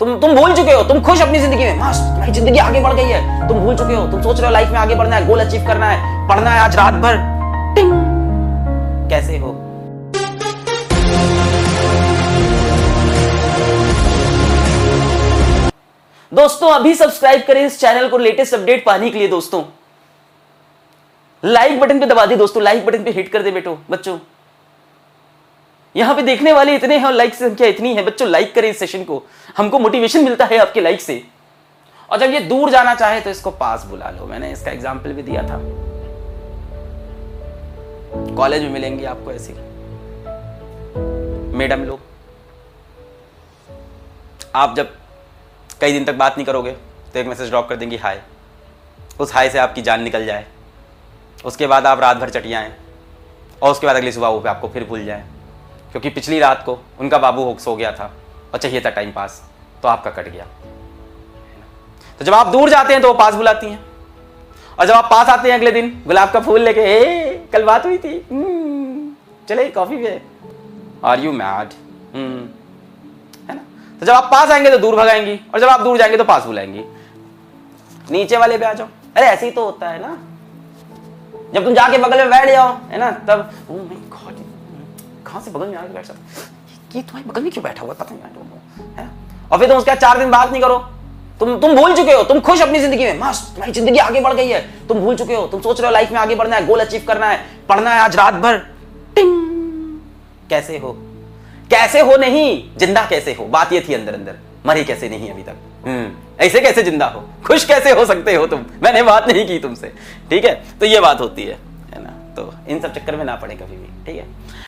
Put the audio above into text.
तुम तुम भूल चुके हो, तुम खुश अपनी ज़िंदगी में। मस्त तुम्हारी ज़िंदगी आगे बढ़ गई है। तुम भूल चुके हो, तुम सोच रहे हो लाइफ में आगे बढ़ना है गोल अचीव करना है, पढ़ना है आज रात भर टिंग कैसे हो? दोस्तों, अभी सब्सक्राइब करें इस चैनल को लेटेस्ट अपडेट पाने के लिए दोस्तों। लाइक बटन पे दबा दी दोस्तों लाइक बटन पे हिट कर दे बेटो, बच्चों। यहाँ पे देखने वाले इतने हैं और लाइक संख्या इतनी है, बच्चों लाइक करें इस सेशन को। हमको मोटिवेशन मिलता है आपके लाइक से। और जब ये दूर जाना चाहे तो इसको पास बुला लो। मैंने इसका एग्ज़ाम्पल भी दिया था। कॉलेज में मिलेंगे आपको ऐसी। मैडम लोग, आप जब कई दिन तक बात नहीं करोगे तो एक मैसेज ड्रॉप कर देंगी हाय उस हाय से आपकी जान निकल जाए। उसके बाद आप रात भर चटियाएँ और उसके बाद अगली सुबह वो पे आपको फिर भूल जाए। क्योंकि पिछली रात को उनका बाबू होक्स हो गया था और चाहिए था टाइम पास तो आपका कट गया। तो जब आप दूर जाते हैं तो वो पास बुलाती हैं। और जब आप पास आते हैं अगले दिन गुलाब का फूल लेके ए कल बात हुई थी। हम्म, चले कॉफ़ी पे। आर यू मैड है ना? तो जब आप पास आएँगे तो दूर भगाएँगी और जब आप दूर जाएँगे तो पास बुलाएँगी। नीचे वाले पे आ जाओ। अरे ऐसे ही तो होता है ना। जब तुम जाके बगल में बैठ जाओ है ना तब ओ माय गॉड कहाँ से बगल में आके बैठ सकते ये तुम्हारे बगल में क्यों बैठा हुआ पता नहीं है और फिर तुम उसके चार दिन बात नहीं करो। तुम तुम भूल चुके हो, तुम खुश अपनी ज़िंदगी में। मस्त, तुम्हारी ज़िंदगी आगे बढ़ गई है। तुम भूल चुके हो, तुम सोच रहे हो लाइफ में आगे बढ़ना है गोल अचीव करना है, पढ़ना है आज रात भर। टिंग! कैसे हो? कैसे हो नहीं? ज़िंदा कैसे हो? बात ये थी अंदर अंदर। मरे कैसे नहीं अभी तक? हम्म ऐसे कैसे ज़िंदा हो? खुश कैसे हो सकते हो तुम? मैंने बात नहीं की तुमसे, ठीक है? तो ये बात होती है ना? तो इन सब चक्कर में ना पड़े कभी भी, ठीक है?